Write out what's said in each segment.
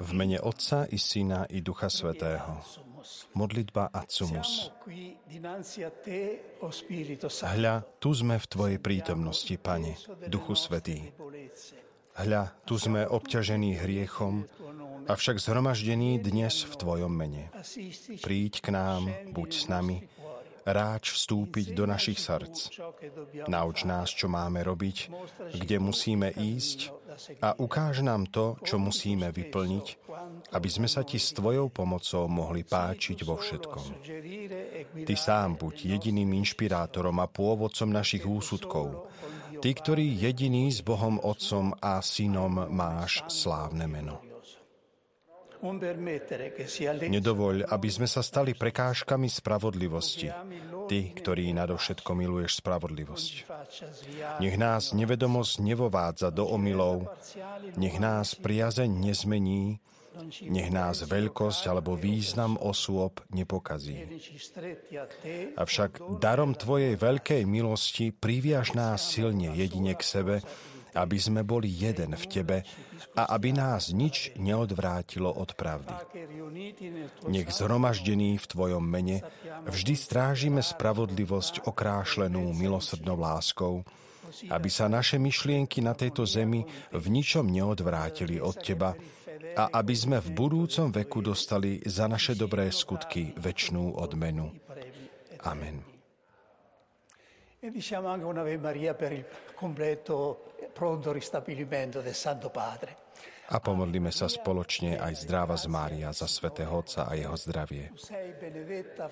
V mene Otca i Syna i Ducha Svetého. Modlitba Atsumus. Hľa, tu sme v Tvojej prítomnosti, Pane, Duchu Svetý. Hľa, tu sme obťažení hriechom, avšak zhromaždení dnes v Tvojom mene. Príď k nám, buď s nami, ráč vstúpiť do našich srdc. Nauč nás, čo máme robiť, kde musíme ísť a ukáž nám to, čo musíme vyplniť, aby sme sa Ti s Tvojou pomocou mohli páčiť vo všetkom. Ty sám buď jediným inšpirátorom a pôvodcom našich úsudkov. Ty, ktorý jediný s Bohom Otcom a Synom máš slávne meno. Nedovoľ, aby sme sa stali prekážkami spravodlivosti. Ty, ktorý nadovšetko miluješ spravodlivosť. Nech nás nevedomosť nevovádza do omylov, nech nás priazeň nezmení, nech nás veľkosť alebo význam osôb nepokazí. Avšak darom Tvojej veľkej milosti priviaž nás silne jedine k sebe, aby sme boli jeden v Tebe a aby nás nič neodvrátilo od pravdy. Nech zhromaždený v Tvojom mene vždy strážime spravodlivosť okrášlenú milosrdnou láskou, aby sa naše myšlienky na tejto zemi v ničom neodvrátili od Teba a aby sme v budúcom veku dostali za naše dobré skutky väčšnú odmenu. Amen. E diciamo anche un'Ave Maria per il completo A pomodlíme sa spoločne aj zdráva z Mária za svätého Otca a jeho zdravie.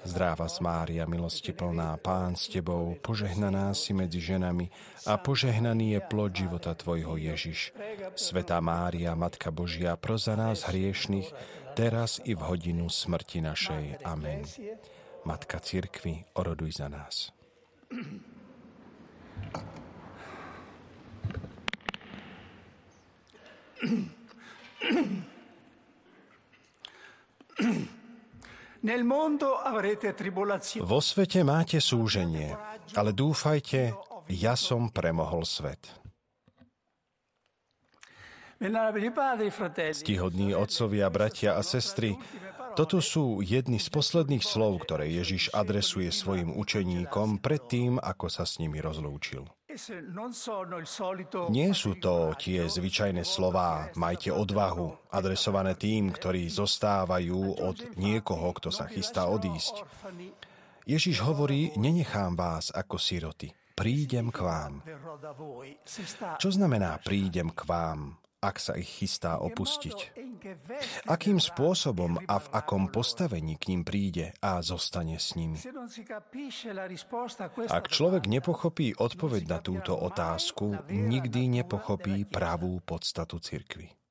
Zdráva z Mária, milosti plná, Pán s Tebou, požehnaná si medzi ženami a požehnaný je plod života Tvojho Ježiš. Svetá Mária, Matka Božia, pro za nás hriešných, teraz i v hodinu smrti našej. Amen. Matka Cirkvi, oroduj za nás. Vo svete máte súženie, ale dúfajte, ja som premohol svet. Stihodní otcovia, bratia a sestry, toto sú jedny z posledných slov, ktoré Ježiš adresuje svojim učeníkom predtým, ako sa s nimi rozlúčil. Nie sú to tie zvyčajné slová majte odvahu, adresované tým, ktorí zostávajú od niekoho, kto sa chystá odísť. Ježiš hovorí, nenechám vás ako siroty, prídem k vám. Čo znamená prídem k vám? Ak sa ich chystá opustiť? Akým spôsobom a v akom postavení k ním príde a zostane s nimi? Ak človek nepochopí odpoveď na túto otázku, nikdy nepochopí pravú podstatu cirkvy.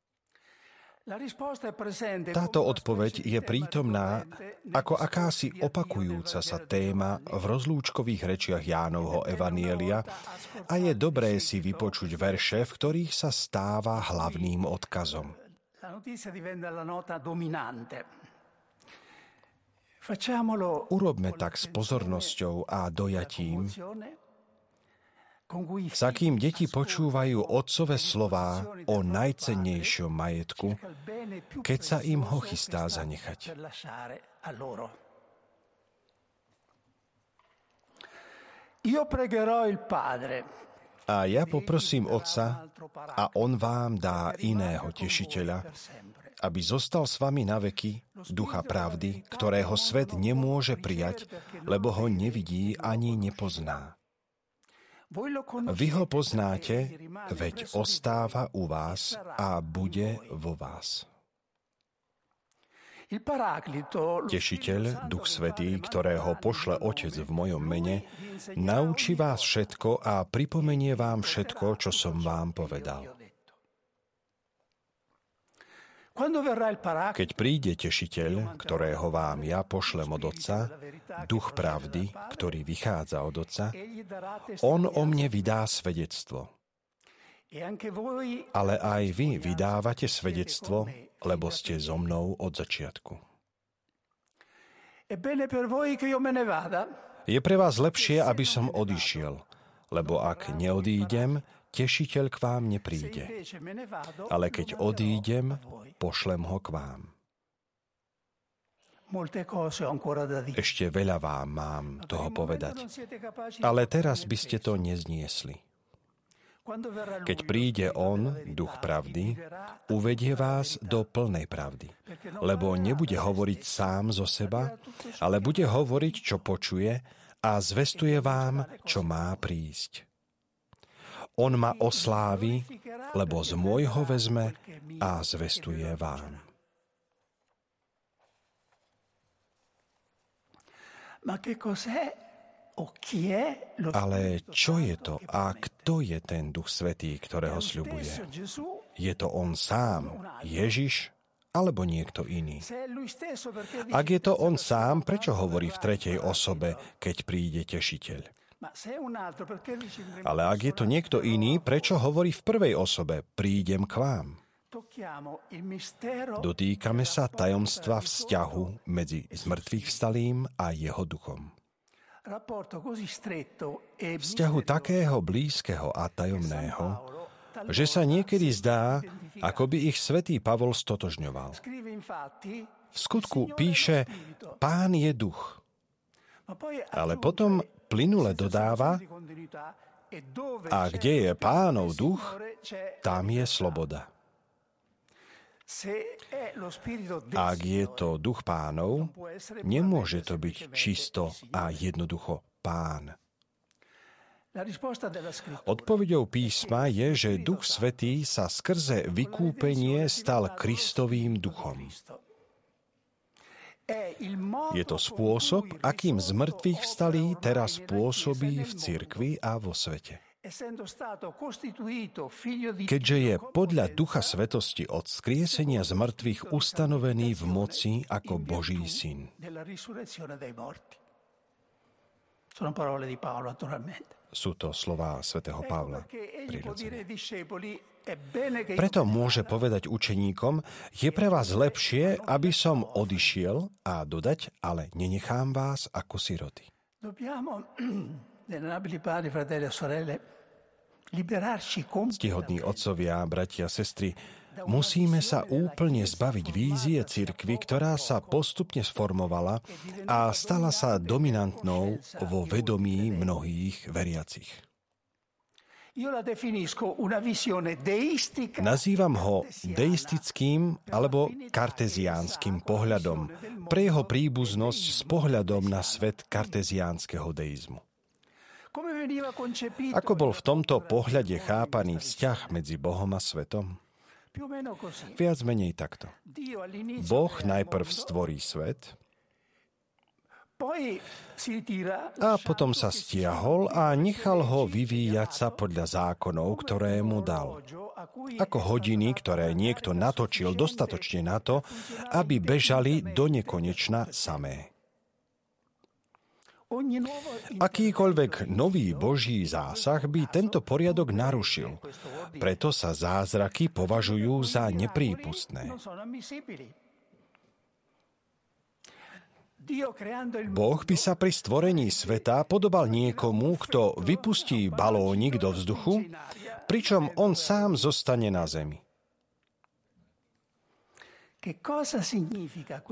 Táto odpoveď je prítomná ako akási opakujúca sa téma v rozlúčkových rečiach Jánovho Evanielia a je dobré si vypočuť verše, v ktorých sa stáva hlavným odkazom. Urobme tak s pozornosťou a dojatím, s akým deti počúvajú otcové slová o najcennejšom majetku, keď sa im ho chystá zanechať. A ja poprosím Otca a On vám dá iného tešiteľa, aby zostal s vami na veky, ducha pravdy, ktorého svet nemôže prijať, lebo ho nevidí ani nepozná. Vy ho poznáte, veď ostáva u vás a bude vo vás. Tešiteľ, Duch Svetý, ktorého pošle Otec v mojom mene, naučí vás všetko a pripomenie vám všetko, čo som vám povedal. Keď príde tešiteľ, ktorého vám ja pošlem od Otca, duch pravdy, ktorý vychádza od Otca, on o mne vydá svedectvo. Ale aj vy vydávate svedectvo, lebo ste so mnou od začiatku. Je pre vás lepšie, aby som odišiel, lebo ak neodídem, tešiteľ k vám nepríde. Ale keď odídem, pošlem ho k vám. Ešte veľa vám mám toho povedať, ale teraz by ste to nezniesli. Keď príde On, duch pravdy, uvedie vás do plnej pravdy. Lebo nebude hovoriť sám zo seba, ale bude hovoriť, čo počuje a zvestuje vám, čo má prísť. On ma oslávi, lebo z môjho vezme a zvestuje vám. Ale čo je to a kto je ten Duch Svetý, ktorého sľubuje? Je to On sám, Ježiš, alebo niekto iný? Ak je to On sám, prečo hovorí v tretej osobe, keď príde tešiteľ? Ale ak je to niekto iný, prečo hovorí v prvej osobe, prídem k vám? Dotýkame sa tajomstva vzťahu medzi zmrtvých vstalým a jeho duchom. E Vzťahu takého blízkeho a tajomného, že sa niekedy zdá, ako by ich svätý Pavol stotožňoval. V skutku píše, pán je duch. Ale potom plynule dodáva, a kde je pánov duch, tam je sloboda. Ak je to duch pánov, nemôže to byť čisto a jednoducho pán. Odpovedou písma je, že Duch Svetý sa skrze vykúpenie stal Kristovým duchom. Je to spôsob, akým z mŕtvych vstalý teraz pôsobí v cirkvi a vo svete. Keďže je podľa Ducha Svetosti od skriesenia z mŕtvych ustanovený v moci ako Boží syn. Sú to slová svätého Pavla. Preto môže povedať učeníkom, je pre vás lepšie, aby som odišiel a dodať, ale nenechám vás ako siroty. Ctihodní otcovia, bratia sestry, musíme sa úplne zbaviť vízie cirkvy, ktorá sa postupne sformovala a stala sa dominantnou vo vedomí mnohých veriacich. Nazývam ho deistickým alebo karteziánskym pohľadom pre jeho príbuznosť s pohľadom na svet karteziánskeho deizmu. Ako bol v tomto pohľade chápaný vzťah medzi Bohom a svetom? Viac menej takto. Boh najprv stvorí svet, a potom sa stiahol a nechal ho vyvíjať sa podľa zákonov, ktoré mu dal. Ako hodiny, ktoré niekto natočil dostatočne na to, aby bežali do nekonečna samé. Akýkoľvek nový Boží zásah by tento poriadok narušil. Preto sa zázraky považujú za neprípustné. Boh by sa pri stvorení sveta podobal niekomu, kto vypustí balónik do vzduchu, pričom on sám zostane na zemi.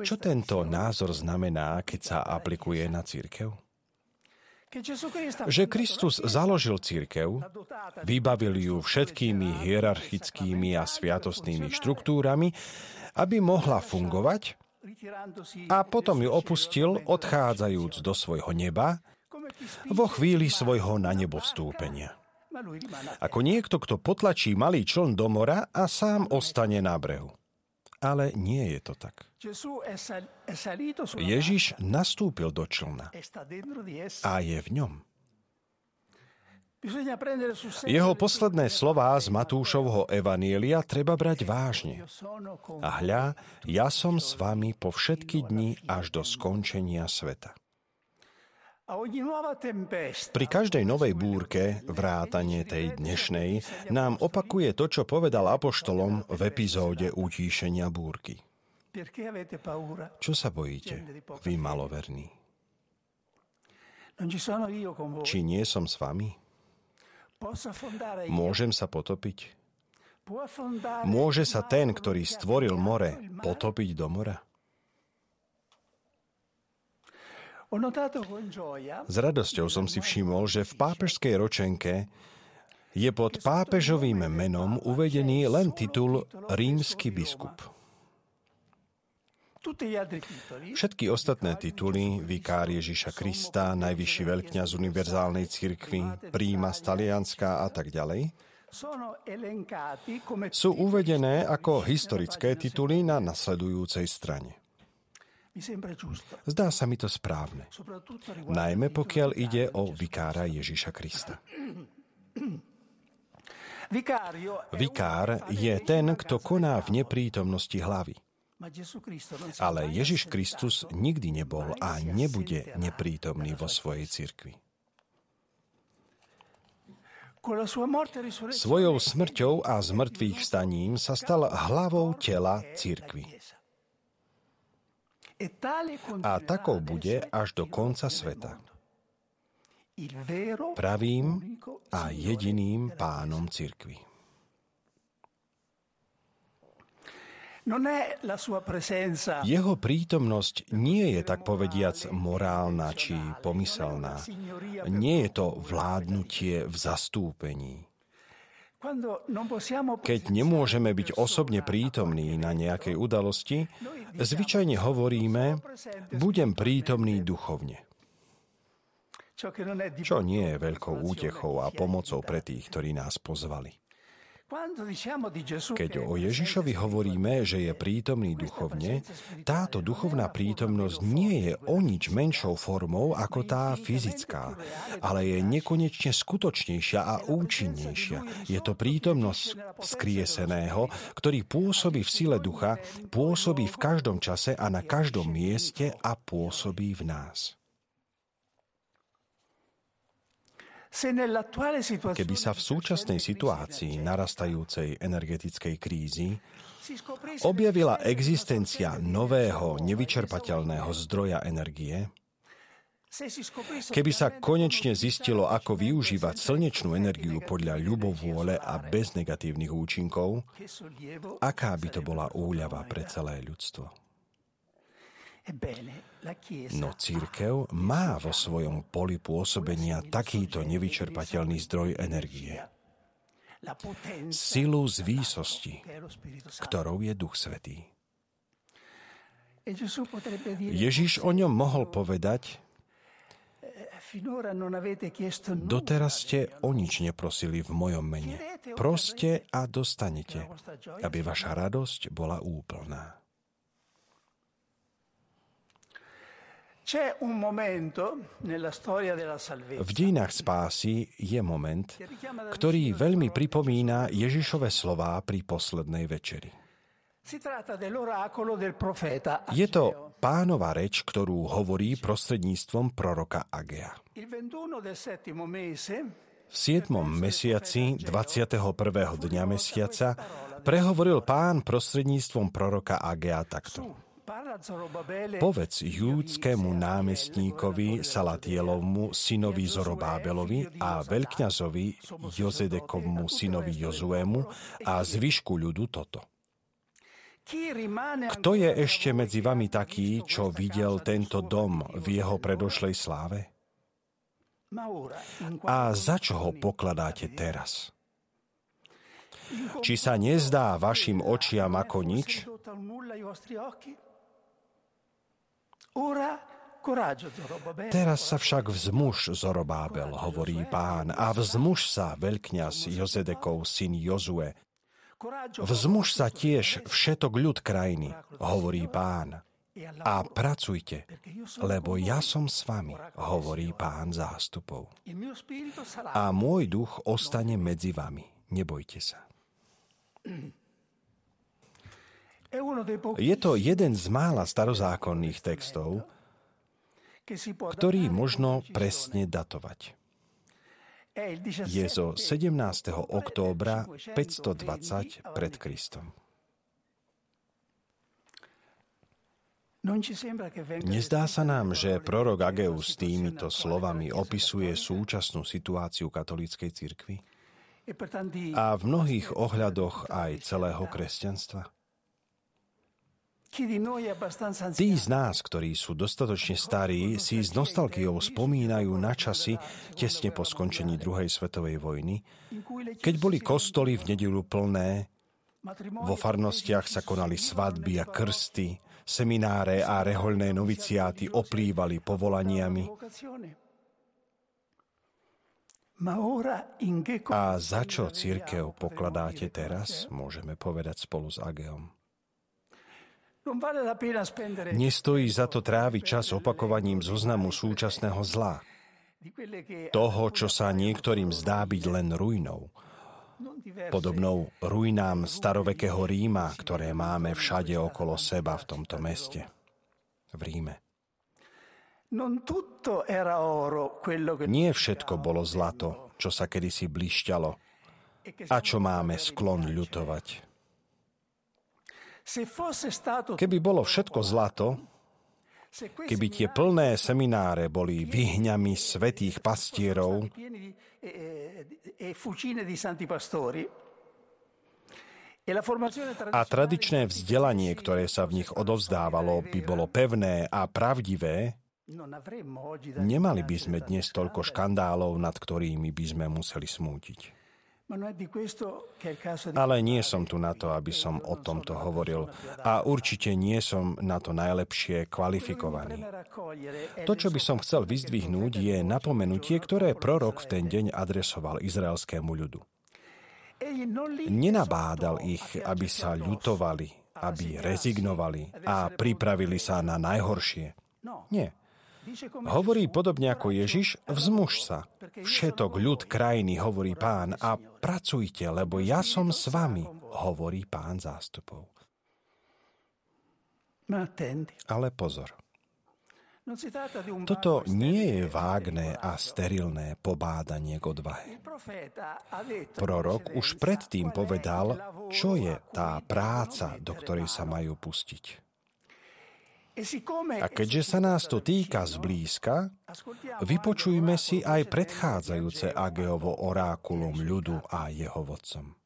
Čo tento názor znamená, keď sa aplikuje na církev? že Kristus založil církev, vybavil ju všetkými hierarchickými a sviatostnými štruktúrami, aby mohla fungovať a potom ju opustil, odchádzajúc do svojho neba, vo chvíli svojho na nebo vstúpenia. Ako niekto, kto potlačí malý čln do mora a sám ostane na brehu. Ale nie je to tak. Ježiš nastúpil do člna a je v ňom. Jeho posledné slová z Matúšovho evanielia treba brať vážne. A hľa, ja som s vami po všetky dni až do skončenia sveta. Pri každej novej búrke, vrátanie tej dnešnej, nám opakuje to, čo povedal apoštolom v epizóde utíšenia búrky. Čo sa bojíte, vy maloverní? Či nie som s vami? Môžem sa potopiť? Môže sa ten, ktorý stvoril more, potopiť do mora? S radosťou som si všimol, že v pápežskej ročenke je pod pápežovým menom uvedený len titul rímsky biskup. Všetky ostatné tituly, vikár Ježiša Krista, najvyšší veľkňaz univerzálnej cirkvi, príjma z Talianska a tak ďalej, sú uvedené ako historické tituly na nasledujúcej strane. Zdá sa mi to správne, najmä pokiaľ ide o vikára Ježiša Krista. Vikár je ten, kto koná v neprítomnosti hlavy. Ale Ježiš Kristus nikdy nebol a nebude neprítomný vo svojej cirkvi. Svojou smrťou a zmrtvých vstaním sa stal hlavou tela cirkvy. A takou bude až do konca sveta. Pravým a jediným pánom cirkvy. Jeho prítomnosť nie je tak povediac morálna či pomyselná. Nie je to vládnutie v zastúpení. Keď nemôžeme byť osobne prítomní na nejakej udalosti, zvyčajne hovoríme, budem prítomný duchovne. Čo nie je veľkou útechou a pomocou pre tých, ktorí nás pozvali. Keď o Ježišovi hovoríme, že je prítomný duchovne, táto duchovná prítomnosť nie je o nič menšou formou ako tá fyzická, ale je nekonečne skutočnejšia a účinnejšia. Je to prítomnosť skrieseného, ktorý pôsobí v sile ducha, pôsobí v každom čase a na každom mieste a pôsobí v nás. Keby sa v súčasnej situácii narastajúcej energetickej krízy objavila existencia nového nevyčerpateľného zdroja energie, Keby sa konečne zistilo, ako využívať slnečnú energiu podľa ľubovôle a bez negatívnych účinkov, aká by to bola úľava pre celé ľudstvo. No církev má vo svojom poli pôsobenia takýto nevyčerpateľný zdroj energie. Silu z výsosti, ktorou je Duch Svetý. Ježiš o ňom mohol povedať, Doteraz ste o nič neprosili v mojom mene. Proste a dostanete, aby vaša radosť bola úplná. V dejinách spásy je moment, ktorý veľmi pripomína Ježišove slová pri poslednej večeri. Je to pánova reč, ktorú hovorí prostredníctvom proroka Agea. V 7. mesiaci 21. dňa mesiaca prehovoril pán prostredníctvom proroka Agea takto. Povedz júdskému námestníkovi Salatielovmu synovi Zorobábelovi a veľkňazovi Jozedekovmu synovi Jozuemu a zvyšku ľudu toto. Kto je ešte medzi vami taký, čo videl tento dom v jeho predošlej sláve? A za čo ho pokladáte teraz? Či sa nezdá vašim očiam ako nič? Teraz sa však vzmuž Zorobábel, hovorí pán, a vzmuž sa veľkňaz Jozedekov syn Jozue. Vzmuž sa tiež všetok ľud krajiny, hovorí pán, a pracujte, lebo ja som s vami, hovorí pán zástupov. A môj duch ostane medzi vami, nebojte sa. Je to jeden z mála starozákonných textov, ktorý možno presne datovať. Je zo 17. októbra 520 pred Kristom. Nezdá sa nám, že prorok Ageus týmito slovami opisuje súčasnú situáciu katolíckej cirkvi a v mnohých ohľadoch aj celého kresťanstva. Tí z nás, ktorí sú dostatočne starí, si s nostalgiou spomínajú na časy tesne po skončení druhej svetovej vojny, keď boli kostoly v nedelu plné, vo farnostiach sa konali svadby a krsty, semináre a rehoľné noviciáty oplývali povolaniami. A za čo církev pokladáte teraz, môžeme povedať spolu s Ageom. Nestojí za to tráviť čas opakovaním zoznamu súčasného zla. Toho, čo sa niektorým zdá byť len ruinou. Podobnou ruinám starovekého Ríma, ktoré máme všade okolo seba v tomto meste. V Ríme. Nie všetko bolo zlato, čo sa kedysi blišťalo a čo máme sklon ľutovať. Keby bolo všetko zlato, keby tie plné semináre boli vyhňami svetých pastierov a tradičné vzdelanie, ktoré sa v nich odovzdávalo, by bolo pevné a pravdivé, nemali by sme dnes toľko škandálov, nad ktorými by sme museli smútiť. Ale nie som tu na to, aby som o tomto hovoril a určite nie som na to najlepšie kvalifikovaný. To, čo by som chcel vyzdvihnúť, je napomenutie, ktoré prorok v ten deň adresoval izraelskému ľudu. Nenabádal ich, aby sa ľutovali, aby rezignovali a pripravili sa na najhoršie. Nie. Hovorí podobne ako Ježiš, vzmuž sa. Všetok ľud krajiny, hovorí pán, a pracujte, lebo ja som s vami, hovorí pán zástupov. Ale pozor. Toto nie je vágne a sterilné pobádanie k odvahe. Prorok už predtým povedal, čo je tá práca, do ktorej sa majú pustiť. A keďže sa nás to týka zblízka, vypočujme si aj predchádzajúce Ageovo orákulum ľudu a jeho vodcom.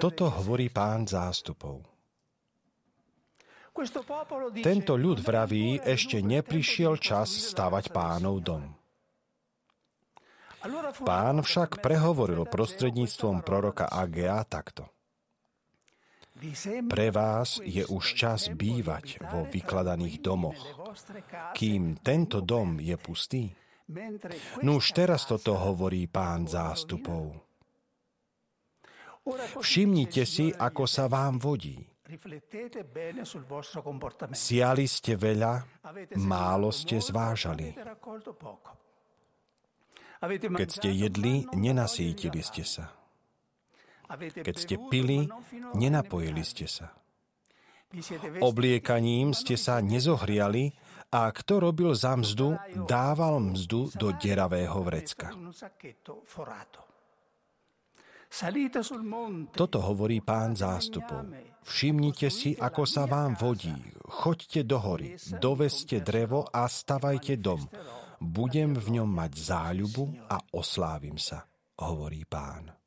Toto hovorí pán zástupov. Tento ľud vraví, ešte neprišiel čas stavať pánov dom. Pán však prehovoril prostredníctvom proroka Agea takto. Pre vás je už čas bývať vo vykladaných domoch, kým tento dom je pustý. No už teraz toto hovorí pán zástupov. Všimnite si, ako sa vám vodí. Siali ste veľa, málo ste zvážali. Keď ste jedli, nenasítili ste sa. Keď ste pili, nenapojili ste sa. Obliekaním ste sa nezohriali a kto robil za mzdu, dával mzdu do deravého vrecka. Toto hovorí pán zástupov. Všimnite si, ako sa vám vodí. Choďte do hory, doveste drevo a stavajte dom. Budem v ňom mať záľubu a oslávim sa, hovorí pán.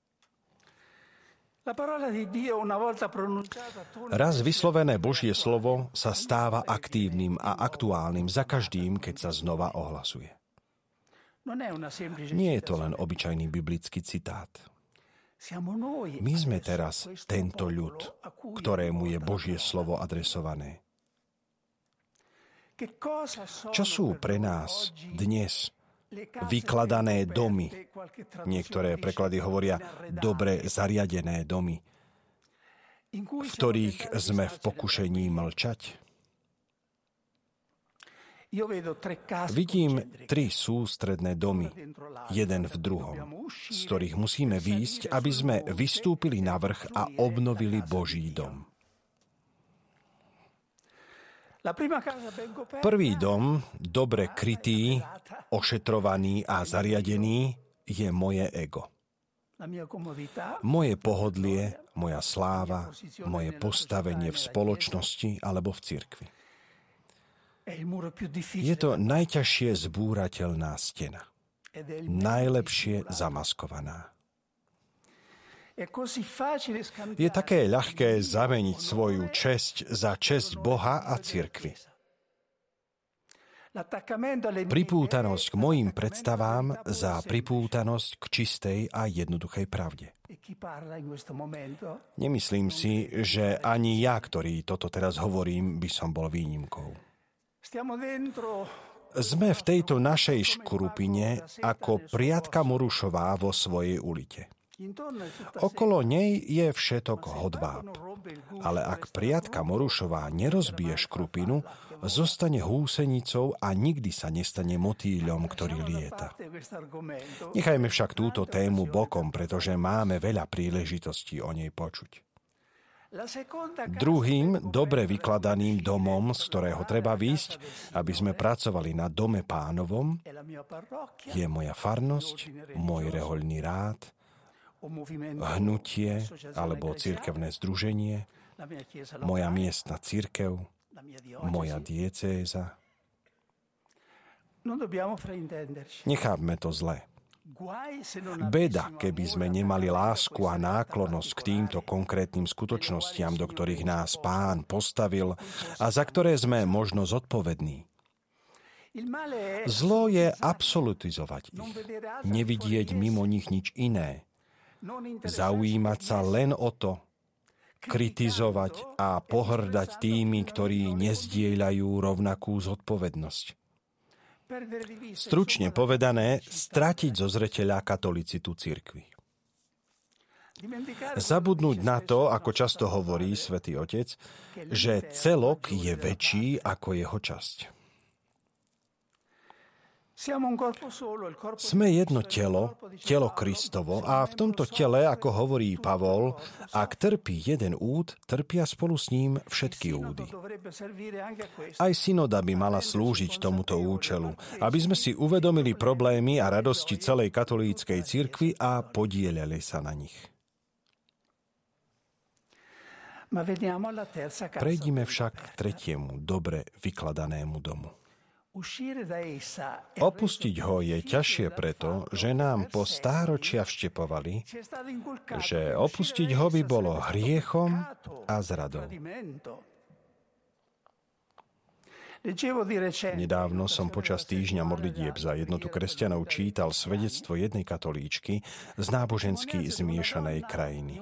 Raz vyslovené Božie slovo sa stáva aktívnym a aktuálnym za každým, keď sa znova ohlasuje. Nie je to len obyčajný biblický citát. My sme teraz tento ľud, ktorému je Božie slovo adresované. Čo sú pre nás dnes vykladané domy. Niektoré preklady hovoria dobre zariadené domy, v ktorých sme v pokušení mlčať. Vidím tri sústredné domy, jeden v druhom, z ktorých musíme výjsť, aby sme vystúpili na vrch a obnovili Boží dom. Prvý dom, dobre krytý, ošetrovaný a zariadený, je moje ego. Moje pohodlie, moja sláva, moje postavenie v spoločnosti alebo v cirkvi. Je to najťažšie zbúrateľná stena. Najlepšie zamaskovaná. Je také ľahké zameniť svoju česť za česť Boha a cirkvi. Pripútanosť k mojim predstavám za pripútanosť k čistej a jednoduchej pravde. E Nemyslím si, že ani ja, ktorý toto teraz hovorím, by som bol výnimkou. Sme v tejto našej škrupine ako priatka Morušová vo svojej ulite. Okolo nej je všetok hodváb. Ale ak priatka Morušová nerozbije škrupinu, zostane húsenicou a nikdy sa nestane motýľom, ktorý lieta. Nechajme však túto tému bokom, pretože máme veľa príležitostí o nej počuť. Druhým dobre vykladaným domom, z ktorého treba výjsť, aby sme pracovali na dome pánovom, je moja farnosť, môj rehoľný rád, hnutie alebo církevné združenie, moja miestna církev, moja diecéza. Nechápme to zle. Beda, keby sme nemali lásku a náklonosť k týmto konkrétnym skutočnostiam, do ktorých nás pán postavil a za ktoré sme možno zodpovední. Zlo je absolutizovať. Ich, nevidieť mimo nich nič iné, zaujímať sa len o to, kritizovať a pohrdať tými, ktorí nezdieľajú rovnakú zodpovednosť. Stručne povedané, stratiť zo zreteľa katolicitu cirkvi. Zabudnúť na to, ako často hovorí svätý Otec, že celok je väčší ako jeho časť. Sme jedno telo, telo Kristovo a v tomto tele, ako hovorí Pavol, ak trpí jeden úd, trpia spolu s ním všetky údy. Aj synoda by mala slúžiť tomuto účelu, aby sme si uvedomili problémy a radosti celej katolíckej cirkvi a podielali sa na nich. Prejdime však k tretiemu, dobre vykladanému domu. Opustiť ho je ťažšie preto, že nám po stáročia vštepovali, že opustiť ho by bolo hriechom a zradou. Nedávno som počas týždňa modlitieb za jednotu kresťanov čítal svedectvo jednej katolíčky z nábožensky zmiešanej krajiny.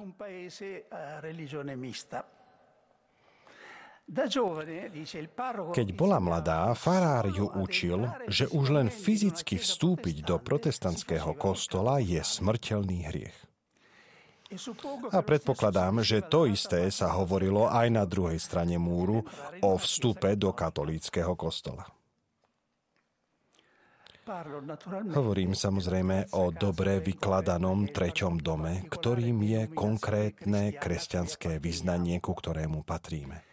Keď bola mladá, farár ju učil, že už len fyzicky vstúpiť do protestantského kostola je smrteľný hriech. E A predpokladám, že to isté sa hovorilo aj na druhej strane múru o vstupe do katolíckého kostola. Hovorím samozrejme o dobre vykladanom treťom dome, ktorým je konkrétne kresťanské vyznanie, ku ktorému patríme.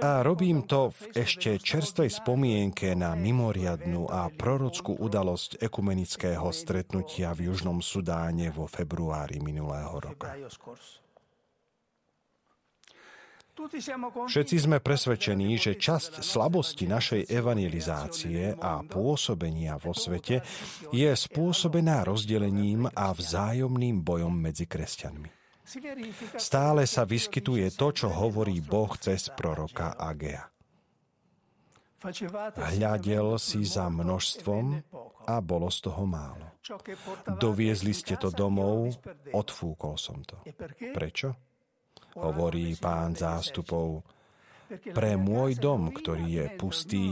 A robím to v ešte čerstvej spomienke na mimoriadnú a prorockú udalosť ekumenického stretnutia v Južnom Sudáne vo februári minulého roka. Všetci sme presvedčení, že časť slabosti našej evangelizácie a pôsobenia vo svete je spôsobená rozdelením a vzájomným bojom medzi kresťanmi. Stále sa vyskytuje to, čo hovorí Boh cez proroka Agea. Hľadel si za množstvom a bolo z toho málo. Doviezli ste to domov, odfúkol som to. Prečo? Hovorí pán zástupov. Pre môj dom, ktorý je pustý,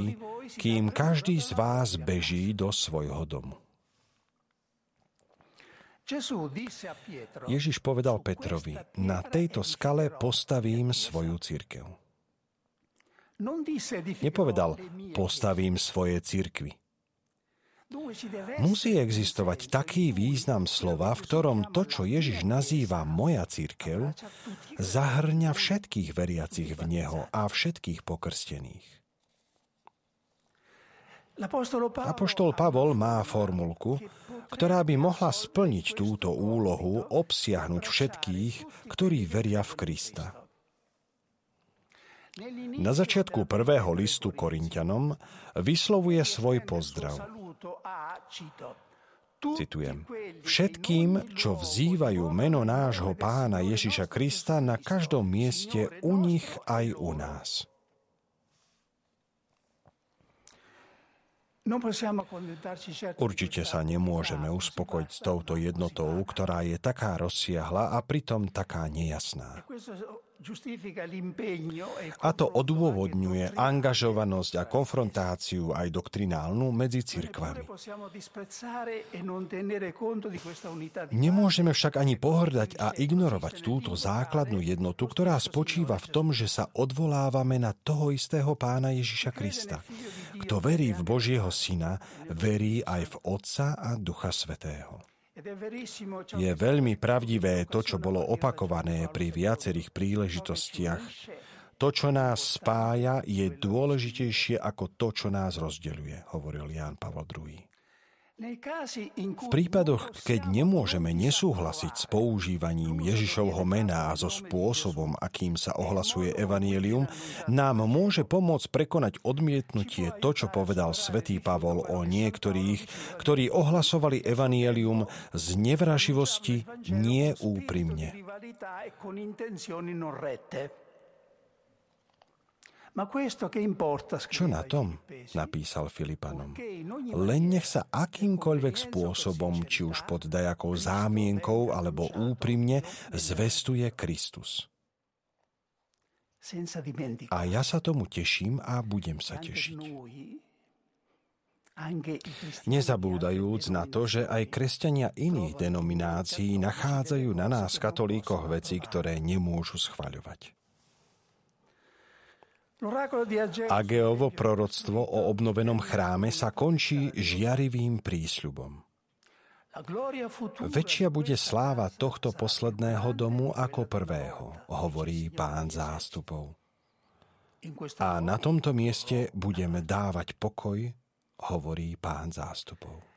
kým každý z vás beží do svojho domu. Ježiš povedal Petrovi, na tejto skale postavím svoju církev. Nepovedal, postavím svoje církvy. Musí existovať taký význam slova, v ktorom to, čo Ježiš nazýva moja církev, zahrňa všetkých veriacich v Neho a všetkých pokrstených. Apoštol Pavol má formulku, ktorá by mohla splniť túto úlohu, obsiahnuť všetkých, ktorí veria v Krista. Na začiatku prvého listu Korintianom vyslovuje svoj pozdrav. Citujem. Všetkým, čo vzývajú meno nášho pána Ježiša Krista na každom mieste u nich aj u nás. Určite sa nemôžeme uspokojiť s touto jednotou, ktorá je taká rozsiahla a pritom taká nejasná. A to odôvodňuje angažovanosť a konfrontáciu aj doktrinálnu medzi cirkvami. Nemôžeme však ani pohrdať a ignorovať túto základnú jednotu, ktorá spočíva v tom, že sa odvolávame na toho istého pána Ježiša Krista. Kto verí v Božieho Syna, verí aj v Otca a Ducha Svetého. Je veľmi pravdivé to, čo bolo opakované pri viacerých príležitostiach. To, čo nás spája, je dôležitejšie ako to, čo nás rozdeľuje, hovoril Ján Pavel II. V prípadoch, keď nemôžeme nesúhlasiť s používaním Ježišovho mena a so spôsobom, akým sa ohlasuje Evangelium, nám môže pomôcť prekonať odmietnutie to, čo povedal svätý Pavol o niektorých, ktorí ohlasovali Evangelium z nevraživosti nie úprimne. Čo na tom? napísal Filipanom. Len nech sa akýmkoľvek spôsobom, či už pod dajakou zámienkou alebo úprimne, zvestuje Kristus. A ja sa tomu teším a budem sa tešiť. Nezabúdajúc na to, že aj kresťania iných denominácií nachádzajú na nás katolíkoch veci, ktoré nemôžu schvaľovať. Ageovo proroctvo o obnovenom chráme sa končí žiarivým prísľubom. Väčšia bude sláva tohto posledného domu ako prvého, hovorí pán zástupov. A na tomto mieste budeme dávať pokoj, hovorí pán zástupov.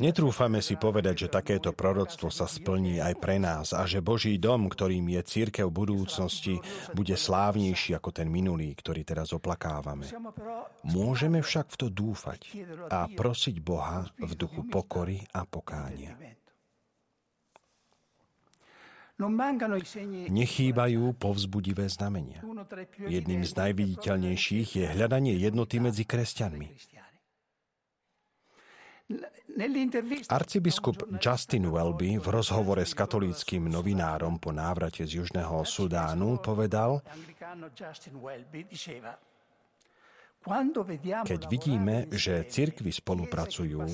Netrúfame si povedať, že takéto proroctvo sa splní aj pre nás a že Boží dom, ktorým je církev budúcnosti, bude slávnejší ako ten minulý, ktorý teraz oplakávame. Môžeme však v to dúfať a prosiť Boha v duchu pokory a pokánia. Nechýbajú povzbudivé znamenia. Jedným z najviditeľnejších je hľadanie jednoty medzi kresťanmi. Arcibiskup Justin Welby v rozhovore s katolíckým novinárom po návrate z Južného Sudánu povedal, keď vidíme, že cirkvy spolupracujú,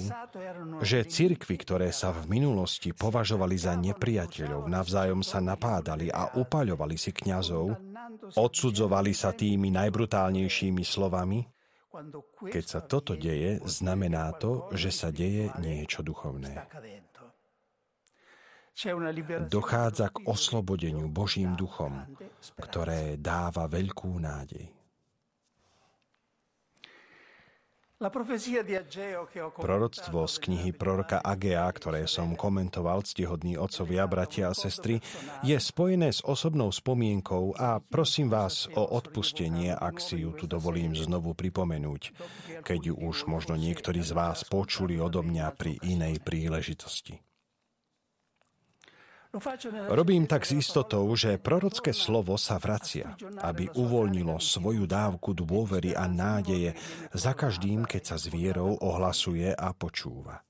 že cirkvy, ktoré sa v minulosti považovali za nepriateľov, navzájom sa napádali a upaľovali si kňazov, odsudzovali sa tými najbrutálnejšími slovami, keď sa toto deje, znamená to, že sa deje niečo duchovné. Dochádza k oslobodeniu Božím duchom, ktoré dáva veľkú nádej. Proroctvo z knihy proroka Agea, ktoré som komentoval, ctihodní otcovia, bratia a sestry, je spojené s osobnou spomienkou a prosím vás o odpustenie, ak si ju tu dovolím znovu pripomenúť, keď ju už možno niektorí z vás počuli odo mňa pri inej príležitosti. Robím tak s istotou, že prorocké slovo sa vracia, aby uvoľnilo svoju dávku dôvery a nádeje za každým, keď sa s vierou ohlasuje a počúva.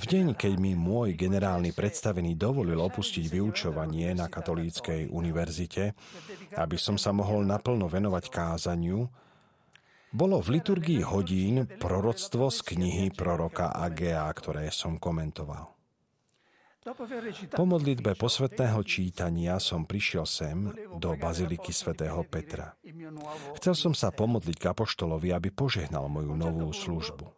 V deň, keď mi môj generálny predstavený dovolil opustiť vyučovanie na katolíckej univerzite, aby som sa mohol naplno venovať kázaniu, bolo v liturgii hodín proroctvo z knihy proroka Agea, ktoré som komentoval. Po modlitbe posvetného čítania som prišiel sem do baziliky svätého Petra. Chcel som sa pomodliť k apoštolovi, aby požehnal moju novú službu.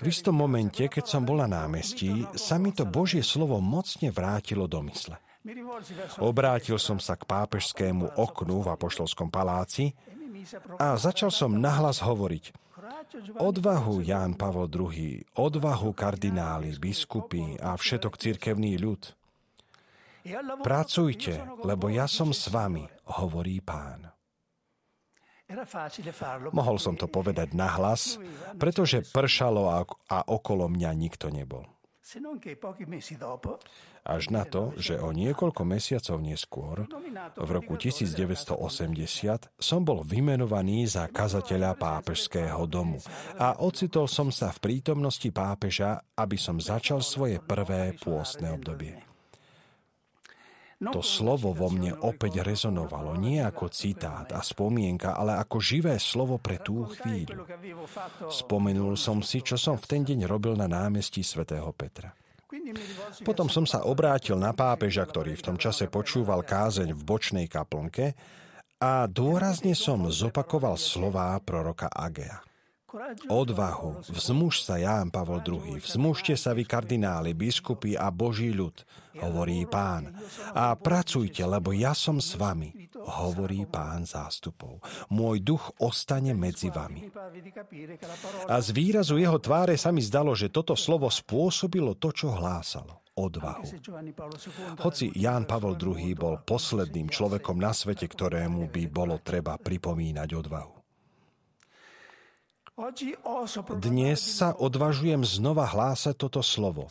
V istom momente, keď som bol na námestí, sa mi to Božie slovo mocne vrátilo do mysle. Obrátil som sa k pápežskému oknu v Apoštolskom paláci a začal som nahlas hovoriť. Odvahu Ján Pavol II, odvahu kardináli, biskupy a všetok cirkevný ľud. Pracujte, lebo ja som s vami, hovorí pán. Mohol som to povedať nahlas, pretože pršalo a, okolo mňa nikto nebol. Až na to, že o niekoľko mesiacov neskôr, v roku 1980, som bol vymenovaný za kazateľa pápežského domu a ocitol som sa v prítomnosti pápeža, aby som začal svoje prvé pôstne obdobie. To slovo vo mne opäť rezonovalo, nie ako citát a spomienka, ale ako živé slovo pre tú chvíľu. Spomenul som si, čo som v ten deň robil na námestí svätého Petra. Potom som sa obrátil na pápeža, ktorý v tom čase počúval kázeň v bočnej kaplnke a dôrazne som zopakoval slová proroka Agea. Odvahu, vzmuž sa Ján Pavol II, vzmužte sa vy kardináli, biskupy a Boží ľud, hovorí pán. A pracujte, lebo ja som s vami, hovorí pán zástupov. Môj duch ostane medzi vami. A z výrazu jeho tváre sa mi zdalo, že toto slovo spôsobilo to, čo hlásalo odvahu. Hoci Ján Pavol II bol posledným človekom na svete, ktorému by bolo treba pripomínať odvahu. Dnes sa odvažujem znova hlásať toto slovo.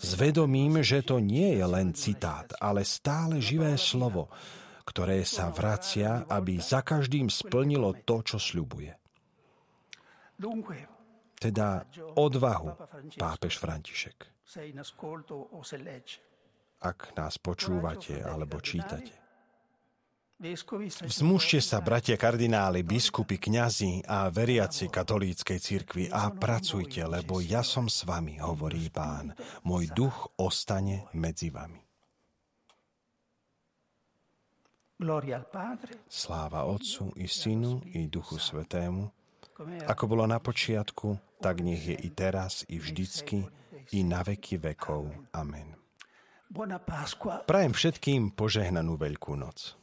Zvedomím, že to nie je len citát, ale stále živé slovo, ktoré sa vracia, aby za každým splnilo to, čo sľubuje. Teda odvahu, pápež František. Ak nás počúvate alebo čítate. Vzmužte sa, bratia kardináli, biskupy, kňazi a veriaci katolíckej cirkvi a pracujte, lebo ja som s vami, hovorí pán. Môj duch ostane medzi vami. Sláva Otcu i Synu i Duchu Svetému, ako bolo na počiatku, tak nech je i teraz, i vždycky, i na veky vekov. Amen. Prajem všetkým požehnanú Veľkú noc.